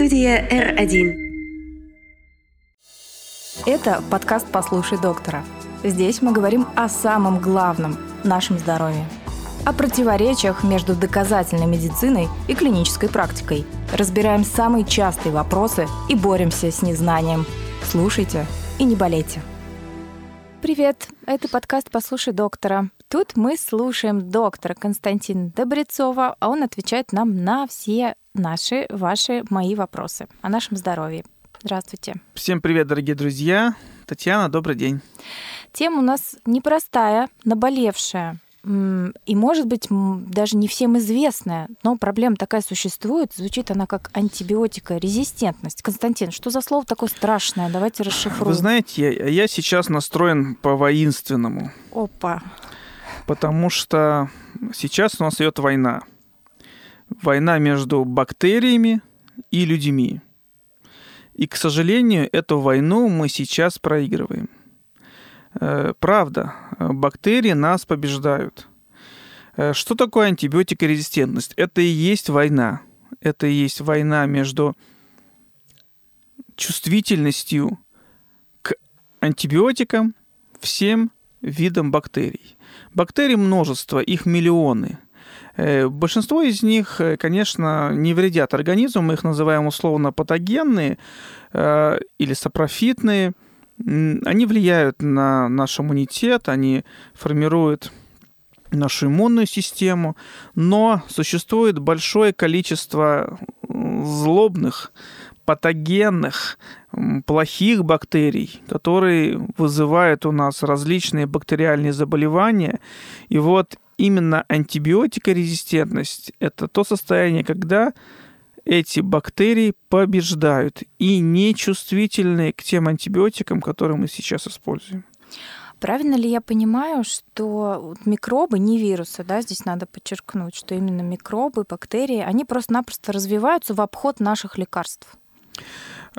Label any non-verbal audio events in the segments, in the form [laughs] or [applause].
Студия R1. Это подкаст «Послушай доктора». Здесь мы говорим о самом главном – нашем здоровье. О противоречиях между доказательной медициной и клинической практикой. Разбираем самые частые вопросы и боремся с незнанием. Слушайте и не болейте. Привет, это подкаст «Послушай доктора». Тут мы слушаем доктора Константина Добрецова, а он отвечает нам на все наши, ваши, мои вопросы о нашем здоровье. Здравствуйте. Всем привет, дорогие друзья. Татьяна, добрый день. Тема у нас непростая, наболевшая. И, может быть, даже не всем известная, но проблема такая существует. Звучит она как антибиотикорезистентность. Константин, что за слово такое страшное? Давайте расшифруем. Вы знаете, я, я сейчас настроен по-воинственному. Опа. Потому что сейчас у нас идет война. Война между бактериями и людьми. И, к сожалению, эту войну мы сейчас проигрываем. Э, правда, бактерии нас побеждают. Э, что такое антибиотикорезистентность? Это и есть война. Это и есть война между чувствительностью к антибиотикам всем видам бактерий. Бактерий множество, их миллионы. Э, большинство из них, конечно, не вредят организму, мы их называем условно патогенные или сапрофитные – они влияют на наш иммунитет, они формируют нашу иммунную систему, но существует большое количество злобных, патогенных, плохих бактерий, которые вызывают у нас различные бактериальные заболевания. И вот именно антибиотикорезистентность – это то состояние, когда эти бактерии побеждают и нечувствительные к тем антибиотикам, которые мы сейчас используем. Правильно ли я понимаю, что микробы, не вирусы, да, здесь надо подчеркнуть, что именно микробы, бактерии, они просто-напросто развиваются в обход наших лекарств?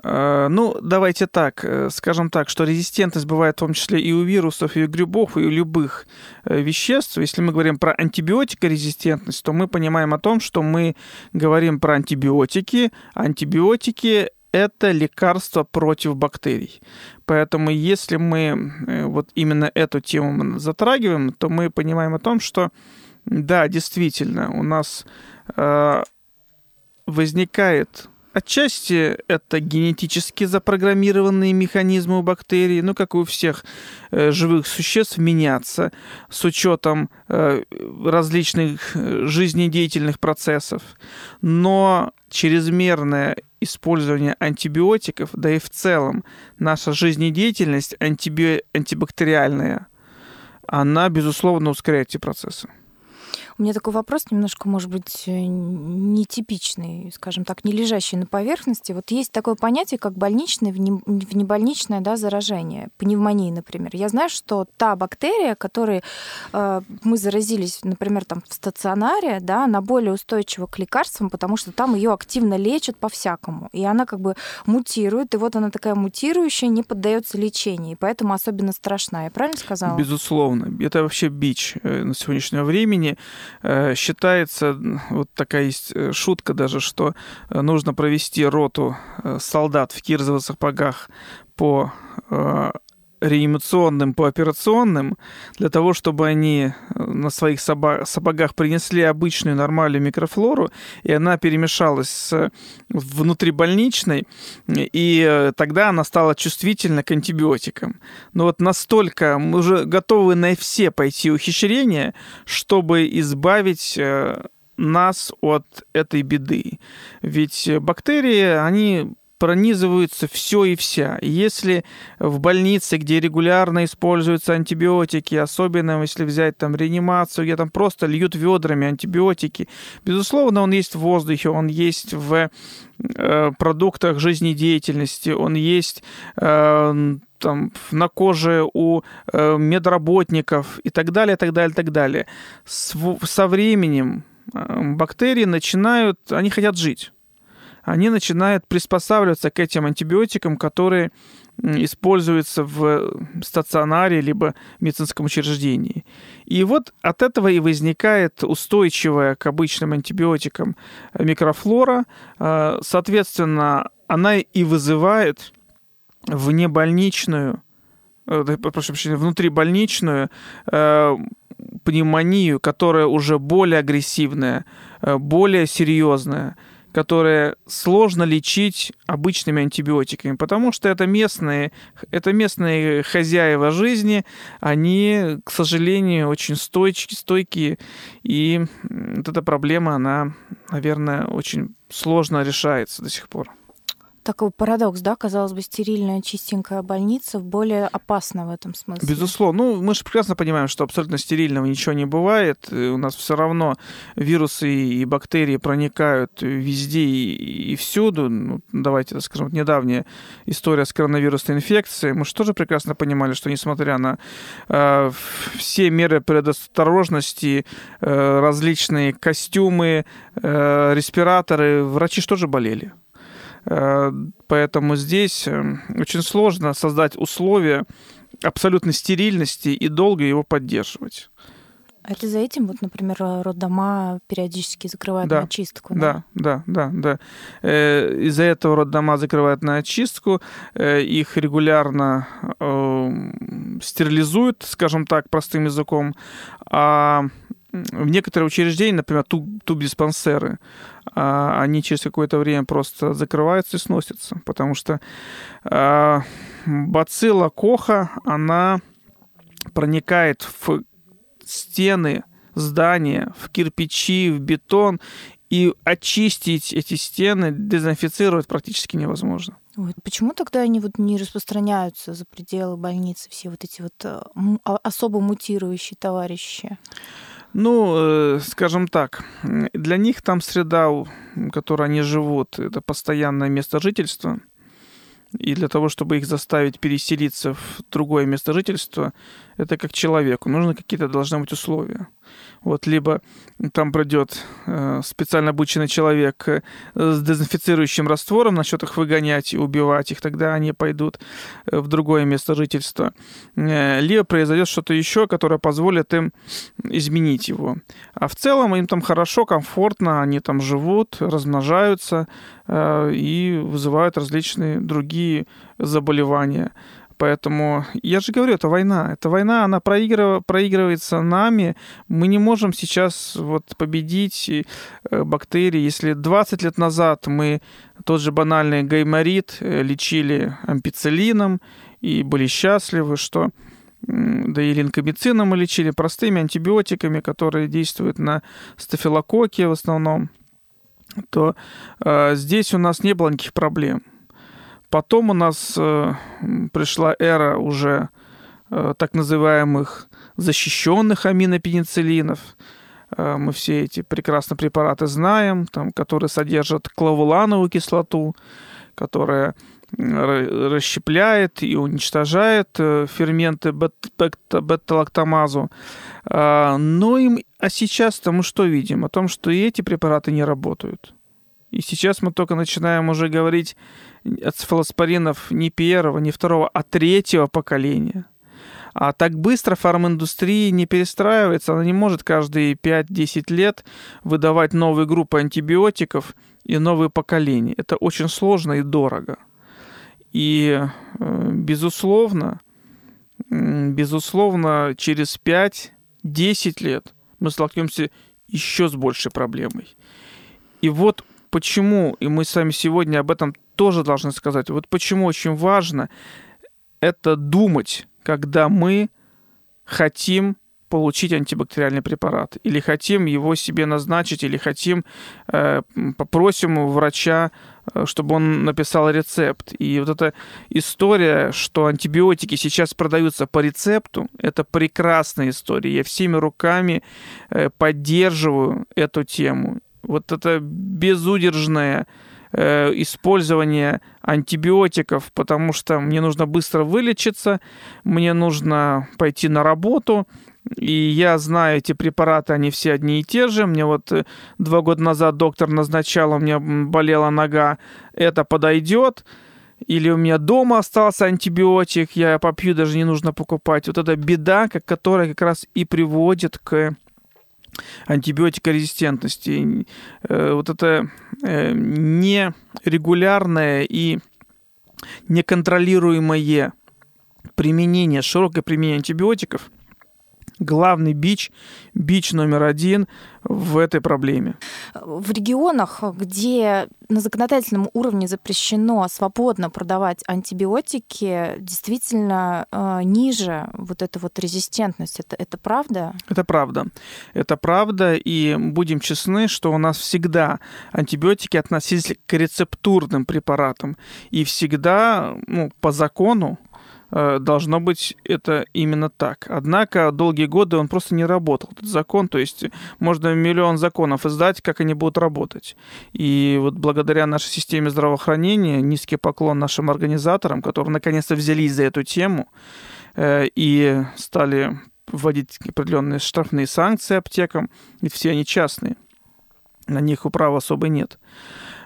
Э, ну, давайте так, э, скажем так, что резистентность бывает в том числе и у вирусов, и у грибов, и у любых э, веществ. Если мы говорим про антибиотикорезистентность, то мы понимаем о том, что мы говорим про антибиотики. Антибиотики это лекарство против бактерий. Поэтому если мы вот именно эту тему затрагиваем, то мы понимаем о том, что да, действительно, у нас возникает Отчасти это генетически запрограммированные механизмы у бактерий, ну, как у всех э, живых существ, меняться с учетом э, различных э, жизнедеятельных процессов. Но чрезмерное использование антибиотиков, да и в целом наша жизнедеятельность антиби... антибактериальная, она, безусловно, ускоряет эти процессы. У меня такой вопрос немножко, может быть, э, нетипичный, скажем так, не лежащий на поверхности. Вот есть такое понятие, как больничное, внебольничное да, заражение, пневмонии, например. Я знаю, что та бактерия, которой э, мы заразились, например, там в стационаре, да, она более устойчива к лекарствам, потому что там ее активно лечат по-всякому. И она как бы мутирует, и вот она такая мутирующая, не поддается лечению, и поэтому особенно страшна. Я правильно сказала? Безусловно. Это вообще бич э, на сегодняшнего времени. Э, считается, вот такая есть э, шутка даже, что э, нужно провести роту солдат в кирзовых сапогах по реанимационным по операционным, для того, чтобы они э, на своих сапогах принесли обычную нормальную микрофлору, и она перемешалась с внутрибольничной, и э, тогда она стала чувствительна к антибиотикам. Но вот настолько мы уже готовы на все пойти ухищрения, чтобы избавить э, нас от этой беды. Ведь бактерии, они пронизываются все и вся. Если в больнице, где регулярно используются антибиотики, особенно если взять там реанимацию, где там просто льют ведрами антибиотики, безусловно, он есть в воздухе, он есть в э, продуктах жизнедеятельности, он есть э, там, на коже у э, медработников и так далее, так далее, так далее. С, со временем э, бактерии начинают, они хотят жить они начинают приспосабливаться к этим антибиотикам, которые используются в стационаре либо медицинском учреждении. И вот от этого и возникает устойчивая к обычным антибиотикам микрофлора. А, соответственно, она и вызывает внебольничную, э, прошу прощения, внутрибольничную э, пневмонию, которая уже более агрессивная, э, более серьезная, которая сложно лечить обычными антибиотиками, потому что это местные, это местные хозяева жизни, они, к сожалению, очень стойкие, стойкие, и вот эта проблема, она, наверное, очень сложно решается до сих пор такой парадокс, да, казалось бы, стерильная, чистенькая больница более опасна в этом смысле. Безусловно. Ну, мы же прекрасно понимаем, что абсолютно стерильного ничего не бывает. У нас все равно вирусы и бактерии проникают везде и, и всюду. Ну, давайте, так скажем, недавняя история с коронавирусной инфекцией. Мы же тоже прекрасно понимали, что несмотря на э, все меры предосторожности, э, различные костюмы, э, респираторы, врачи же тоже болели. Э, поэтому здесь э, очень сложно создать условия абсолютной стерильности и долго его поддерживать. А это за этим, вот, например, роддома периодически закрывают да, на очистку? Да, да, да, да. да. Э, из-за этого роддома закрывают на очистку, их регулярно стерилизуют, скажем так, простым языком, а в некоторые учреждения, например, туб-диспансеры, а, они через какое-то время просто закрываются и сносятся, потому что а, бацилла коха, она проникает в стены здания, в кирпичи, в бетон, и очистить эти стены, дезинфицировать практически невозможно. Ой, почему тогда они вот не распространяются за пределы больницы, все вот эти вот э, а, особо мутирующие товарищи? Ну, э, скажем так, для них там среда, в которой они живут, это постоянное место жительства. И для того, чтобы их заставить переселиться в другое место жительства, это как человеку. Нужны какие-то должны быть условия. Вот, либо там пройдет э, специально обученный человек э, с дезинфицирующим раствором, насчет их выгонять и убивать их, тогда они пойдут э, в другое место жительства. Э, либо произойдет что-то еще, которое позволит им изменить его. А в целом им там хорошо, комфортно, они там живут, размножаются э, и вызывают различные другие заболевания. Поэтому я же говорю, это война. Эта война, она проигрыв... проигрывается нами. Мы не можем сейчас вот победить э, бактерии. Если 20 лет назад мы тот же банальный гайморит э, лечили ампицилином и были счастливы, что да и линкомицином мы лечили простыми антибиотиками, которые действуют на стафилококке в основном, то э, здесь у нас не было никаких проблем. Потом у нас э, пришла эра уже э, так называемых защищенных аминопенициллинов. Э, мы все эти прекрасно препараты знаем, там, которые содержат клавулановую кислоту, которая расщепляет и уничтожает э, ферменты бета-лактамазу. Э, но им, а сейчас-то мы что видим? О том, что и эти препараты не работают. И сейчас мы только начинаем уже говорить ацефалоспоринов не первого, не второго, а третьего поколения. А так быстро фарминдустрия не перестраивается, она не может каждые 5-10 лет выдавать новые группы антибиотиков и новые поколения. Это очень сложно и дорого. И, э, безусловно, безусловно, через 5-10 лет мы столкнемся еще с большей проблемой. И вот почему, и мы с вами сегодня об этом тоже должны сказать, вот почему очень важно это думать, когда мы хотим получить антибактериальный препарат, или хотим его себе назначить, или хотим, э, попросим у врача, э, чтобы он написал рецепт. И вот эта история, что антибиотики сейчас продаются по рецепту, это прекрасная история. Я всеми руками э, поддерживаю эту тему вот это безудержное э, использование антибиотиков, потому что мне нужно быстро вылечиться, мне нужно пойти на работу, И я знаю эти препараты, они все одни и те же. Мне вот э, два года назад доктор назначал, у меня болела нога, это подойдет. Или у меня дома остался антибиотик, я попью, даже не нужно покупать. Вот это беда, которая как раз и приводит к антибиотикорезистентности. Э, вот это э, нерегулярное и неконтролируемое применение, широкое применение антибиотиков – главный бич, бич номер один в этой проблеме. В регионах, где на законодательном уровне запрещено свободно продавать антибиотики, действительно э, ниже вот эта вот резистентность. Это, это правда? Это правда. Это правда. И будем честны, что у нас всегда антибиотики относились к рецептурным препаратам. И всегда ну, по закону должно быть это именно так. Однако долгие годы он просто не работал, этот закон. То есть можно миллион законов издать, как они будут работать. И вот благодаря нашей системе здравоохранения, низкий поклон нашим организаторам, которые наконец-то взялись за эту тему э, и стали вводить определенные штрафные санкции аптекам, ведь все они частные. На них управы особо нет.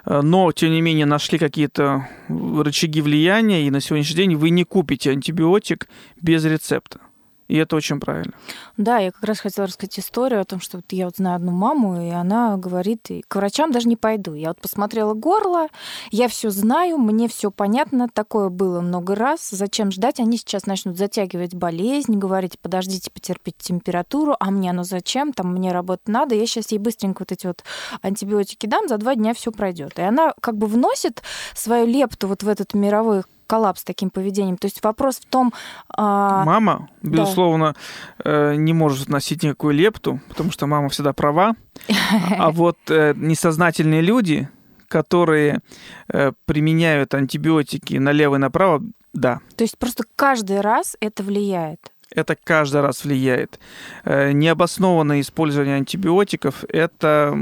Э, но, тем не менее, нашли какие-то рычаги влияния, и на сегодняшний день вы не купите антибиотик без рецепта. И это очень правильно. Да, я как раз хотела рассказать историю о том, что вот я вот знаю одну маму, и она говорит, и к врачам даже не пойду. Я вот посмотрела горло, я все знаю, мне все понятно, такое было много раз. Зачем ждать? Они сейчас начнут затягивать болезнь, говорить, подождите, потерпите температуру, а мне оно зачем? Там мне работать надо. Я сейчас ей быстренько вот эти вот антибиотики дам, за два дня все пройдет. И она как бы вносит свою лепту вот в этот мировой коллапс таким поведением. То есть вопрос в том... А... Мама, безусловно, да. не может вносить никакую лепту, потому что мама всегда права. [laughs] А вот э, несознательные люди, которые э, применяют антибиотики налево и направо, да. То есть просто каждый раз это влияет это каждый раз влияет. Э, необоснованное использование антибиотиков – это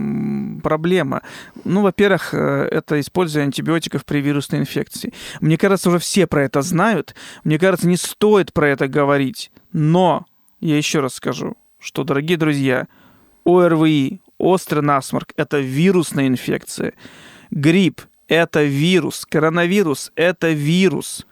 проблема. Ну, во-первых, э, это использование антибиотиков при вирусной инфекции. Мне кажется, уже все про это знают. Мне кажется, не стоит про это говорить. Но я еще раз скажу, что, дорогие друзья, ОРВИ, острый насморк – это вирусная инфекция. Грипп – это вирус. Коронавирус – это вирус.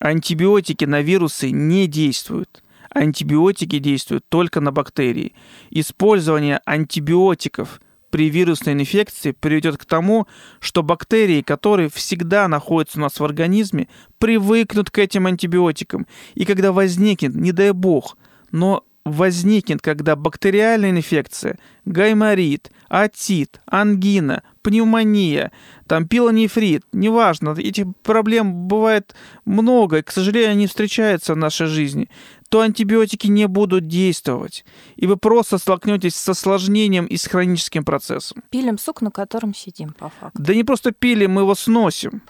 Антибиотики на вирусы не действуют. Антибиотики действуют только на бактерии. Использование антибиотиков при вирусной инфекции приведет к тому, что бактерии, которые всегда находятся у нас в организме, привыкнут к этим антибиотикам. И когда возникнет, не дай бог, но возникнет, когда бактериальная инфекция, гайморит, отит, ангина, пневмония, там пилонефрит, неважно, этих проблем бывает много, и, к сожалению, они встречаются в нашей жизни, то антибиотики не будут действовать, и вы просто столкнетесь с осложнением и с хроническим процессом. Пилим сук, на котором сидим, по факту. Да не просто пилим, мы его сносим.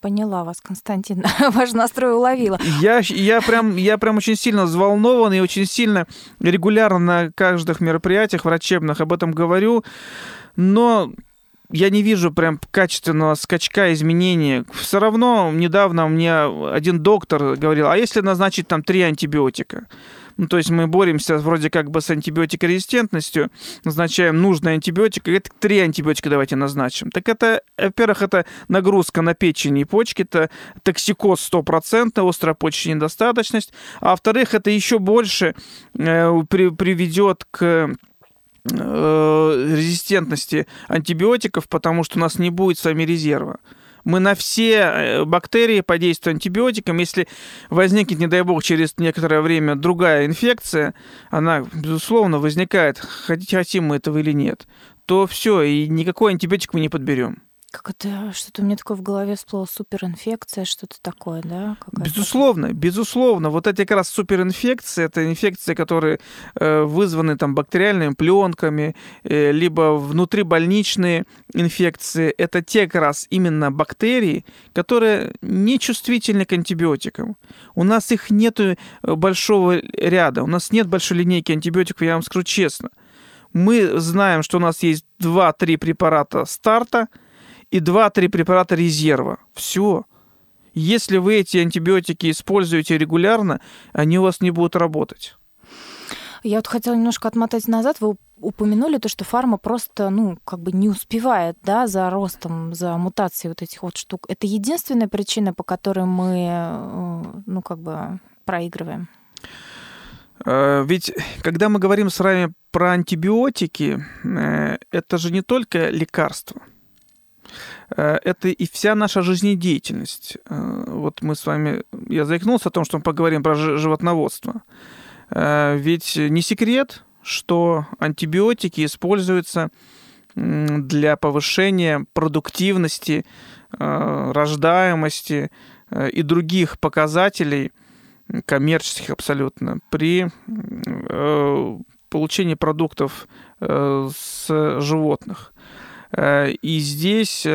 Поняла вас, Константин. [laughs] Ваш настрой уловила. Я, я, прям, я прям очень сильно взволнован и очень сильно регулярно на каждых мероприятиях врачебных об этом говорю. Но я не вижу прям качественного скачка изменения. Все равно недавно мне один доктор говорил, а если назначить там три антибиотика? Ну, то есть мы боремся вроде как бы с антибиотикорезистентностью, назначаем нужный антибиотик, и это три антибиотика давайте назначим. Так это, во-первых, это нагрузка на печень и почки, это токсикоз 100%, острая почечная недостаточность, а во-вторых, это еще больше э, при, приведет к э, резистентности антибиотиков, потому что у нас не будет с вами резерва мы на все э, бактерии подействуем антибиотикам. Если возникнет, не дай бог, через некоторое время другая инфекция, она, безусловно, возникает, хотим мы этого или нет, то все, и никакой антибиотик мы не подберем. Как это, что-то у меня такое в голове всплыло, суперинфекция, что-то такое, да? Безусловно, безусловно. Вот эти как раз суперинфекции, это инфекции, которые э, вызваны там бактериальными пленками, э, либо внутрибольничные инфекции. Это те как раз именно бактерии, которые не чувствительны к антибиотикам. У нас их нет э, большого ряда, у нас нет большой линейки антибиотиков, я вам скажу честно. Мы знаем, что у нас есть 2-3 препарата старта, и 2-3 препарата резерва. Все. Если вы эти антибиотики используете регулярно, они у вас не будут работать. Я вот хотела немножко отмотать назад. Вы упомянули то, что фарма просто, ну, как бы не успевает, да, за ростом, за мутацией вот этих вот штук. Это единственная причина, по которой мы, э, ну, как бы проигрываем? Э, ведь когда мы говорим с вами про антибиотики, э, это же не только лекарства. Это и вся наша жизнедеятельность. Вот мы с вами, я заикнулся о том, что мы поговорим про животноводство. Ведь не секрет, что антибиотики используются для повышения продуктивности, э, рождаемости э, и других показателей коммерческих абсолютно при э, получении продуктов с животных. И здесь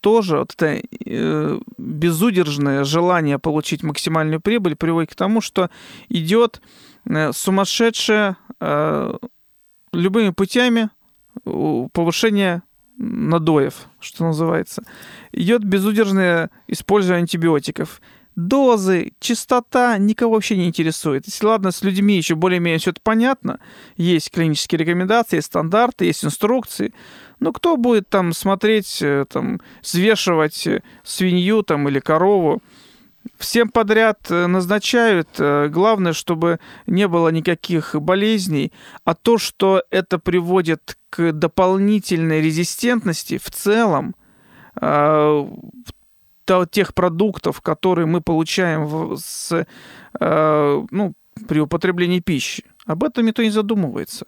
тоже вот это безудержное желание получить максимальную прибыль приводит к тому, что идет Э, любыми путями повышения надоев, что называется. Идет безудержное использование антибиотиков. Дозы, частота никого вообще не интересует. Если ладно, с людьми еще более-менее все это понятно, есть клинические рекомендации, есть стандарты, есть инструкции, но кто будет там смотреть, э, там, взвешивать э, свинью там, или корову, всем подряд э, назначают. Э, главное, чтобы не было никаких болезней. А то, что это приводит к дополнительной резистентности в целом, э, тех продуктов, которые мы получаем с, ну, при употреблении пищи. Об этом никто не задумывается.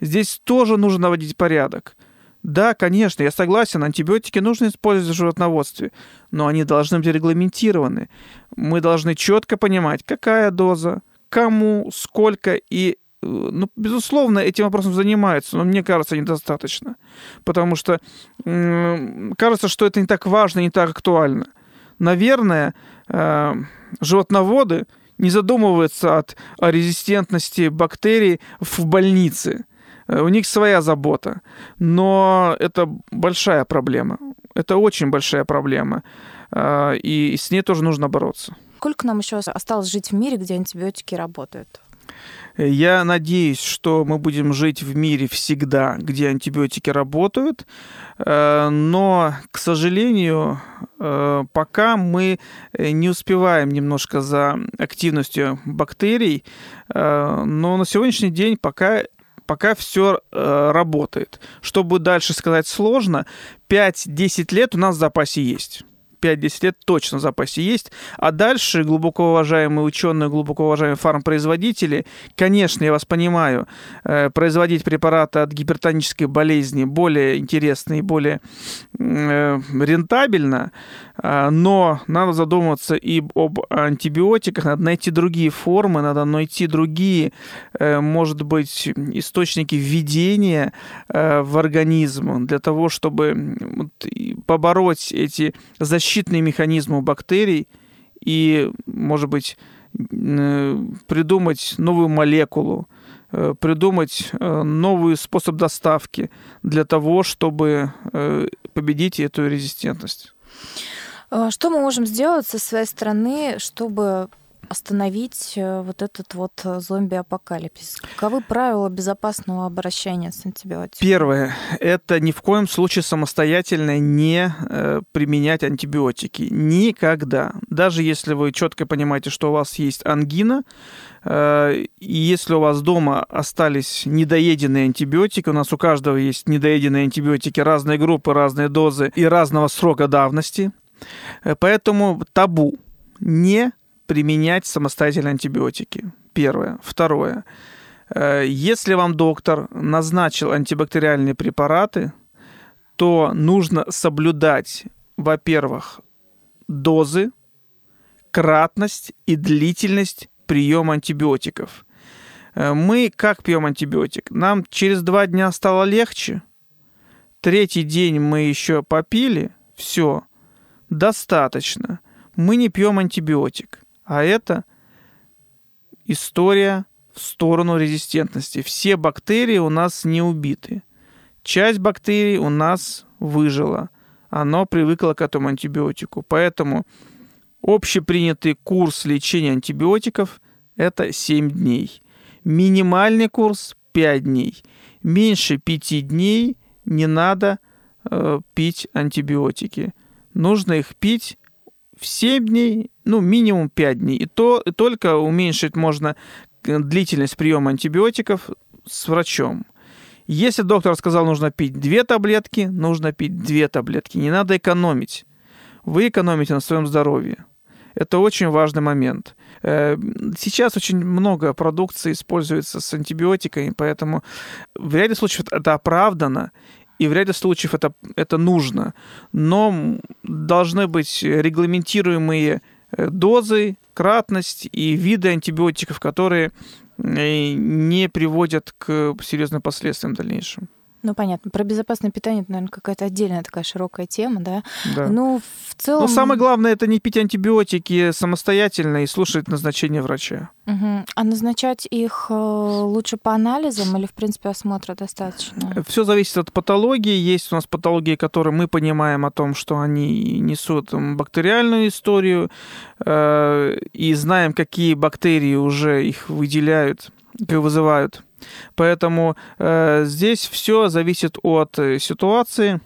Здесь тоже нужно наводить порядок. Да, конечно, я согласен, антибиотики нужно использовать в животноводстве, но они должны быть регламентированы. Мы должны четко понимать, какая доза, кому, сколько и э, ну, безусловно, этим вопросом занимаются, но мне кажется, недостаточно. Потому что кажется, что это не так важно, не так актуально. Наверное, э- животноводы не задумываются от, о резистентности бактерий в больнице. Э, у них своя забота. Но это большая проблема. Это очень большая проблема. Э, и с ней тоже нужно бороться. Сколько нам еще осталось жить в мире, где антибиотики работают? Я надеюсь, что мы будем жить в мире всегда, где антибиотики работают, э, но, к сожалению, пока мы не успеваем немножко за активностью бактерий, но на сегодняшний день пока пока все э, работает. Что будет дальше сказать сложно. 5-10 лет у нас в запасе есть. 5-10 лет точно в запасе есть. А дальше глубоко уважаемые ученые, глубоко уважаемые фармпроизводители, конечно, я вас понимаю, э, производить препараты от гипертонической болезни более интересно и более э, рентабельно, э, но надо задумываться и об антибиотиках, надо найти другие формы, надо найти другие, может быть, источники введения в организм для того, чтобы побороть эти защитные защитные механизмы у бактерий и, может быть, э, придумать новую молекулу, э, придумать э, новый способ доставки для того, чтобы победить эту резистентность. Что мы можем сделать со своей стороны, чтобы остановить э, вот этот вот э, зомби-апокалипсис? Каковы правила безопасного обращения с антибиотиками? Первое. Это ни в коем случае самостоятельно не э, применять антибиотики. Никогда. Даже если вы четко понимаете, что у вас есть ангина, и если у вас дома остались недоеденные антибиотики, у нас у каждого есть недоеденные антибиотики разной группы, разные дозы и разного срока давности, поэтому табу не применять самостоятельно антибиотики. Первое. Второе. Э, если вам доктор назначил антибактериальные препараты, то нужно соблюдать, во-первых, дозы, кратность и длительность приема антибиотиков. Э, мы как пьем антибиотик? Нам через два дня стало легче, третий день мы еще попили, все, достаточно. Мы не пьем антибиотик. А это история в сторону резистентности. Все бактерии у нас не убиты. Часть бактерий у нас выжила. Оно привыкло к этому антибиотику. Поэтому общепринятый курс лечения антибиотиков – это 7 дней. Минимальный курс 5 дней. Меньше 5 дней не надо э, пить антибиотики. Нужно их пить в 7 дней, ну, минимум 5 дней. И, то, и только уменьшить можно э, длительность приема антибиотиков с врачом. Если доктор сказал, нужно пить две таблетки, нужно пить две таблетки. Не надо экономить. Вы экономите на своем здоровье. Это очень важный момент. Э, сейчас очень много продукции используется с антибиотиками, поэтому в ряде случаев это оправдано, и в ряде случаев это, это нужно. Но должны быть регламентируемые дозы, кратность и виды антибиотиков, которые э, не приводят к серьезным последствиям в дальнейшем. Ну, понятно. Про безопасное питание, это, наверное, какая-то отдельная такая широкая тема, да? Да. Ну, в целом... Но самое главное, это не пить антибиотики самостоятельно и слушать назначение врача. Угу. А назначать их э, лучше по анализам или, в принципе, осмотра достаточно? Все зависит от патологии. Есть у нас патологии, которые мы понимаем о том, что они несут бактериальную историю, э, и знаем, какие бактерии уже их выделяют, вызывают Поэтому э, здесь все зависит от э, ситуации.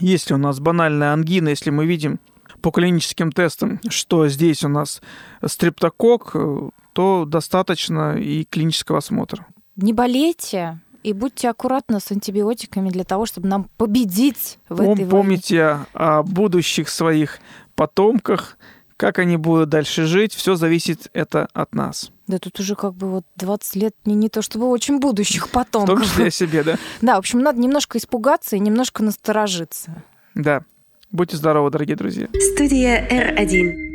Если у нас банальная ангина, если мы видим по клиническим тестам, что здесь у нас стрептокок, э, то достаточно и клинического осмотра. Не болейте, и будьте аккуратны с антибиотиками для того, чтобы нам победить в Пом- этой войне. Помните о будущих своих потомках, как они будут дальше жить, все зависит это от нас. Да тут уже как бы вот 20 лет не, не то чтобы очень будущих потомков. В том числе себе, да? [laughs] Да, в общем, надо немножко испугаться и немножко насторожиться. Да. Будьте здоровы, дорогие друзья. Студия R1.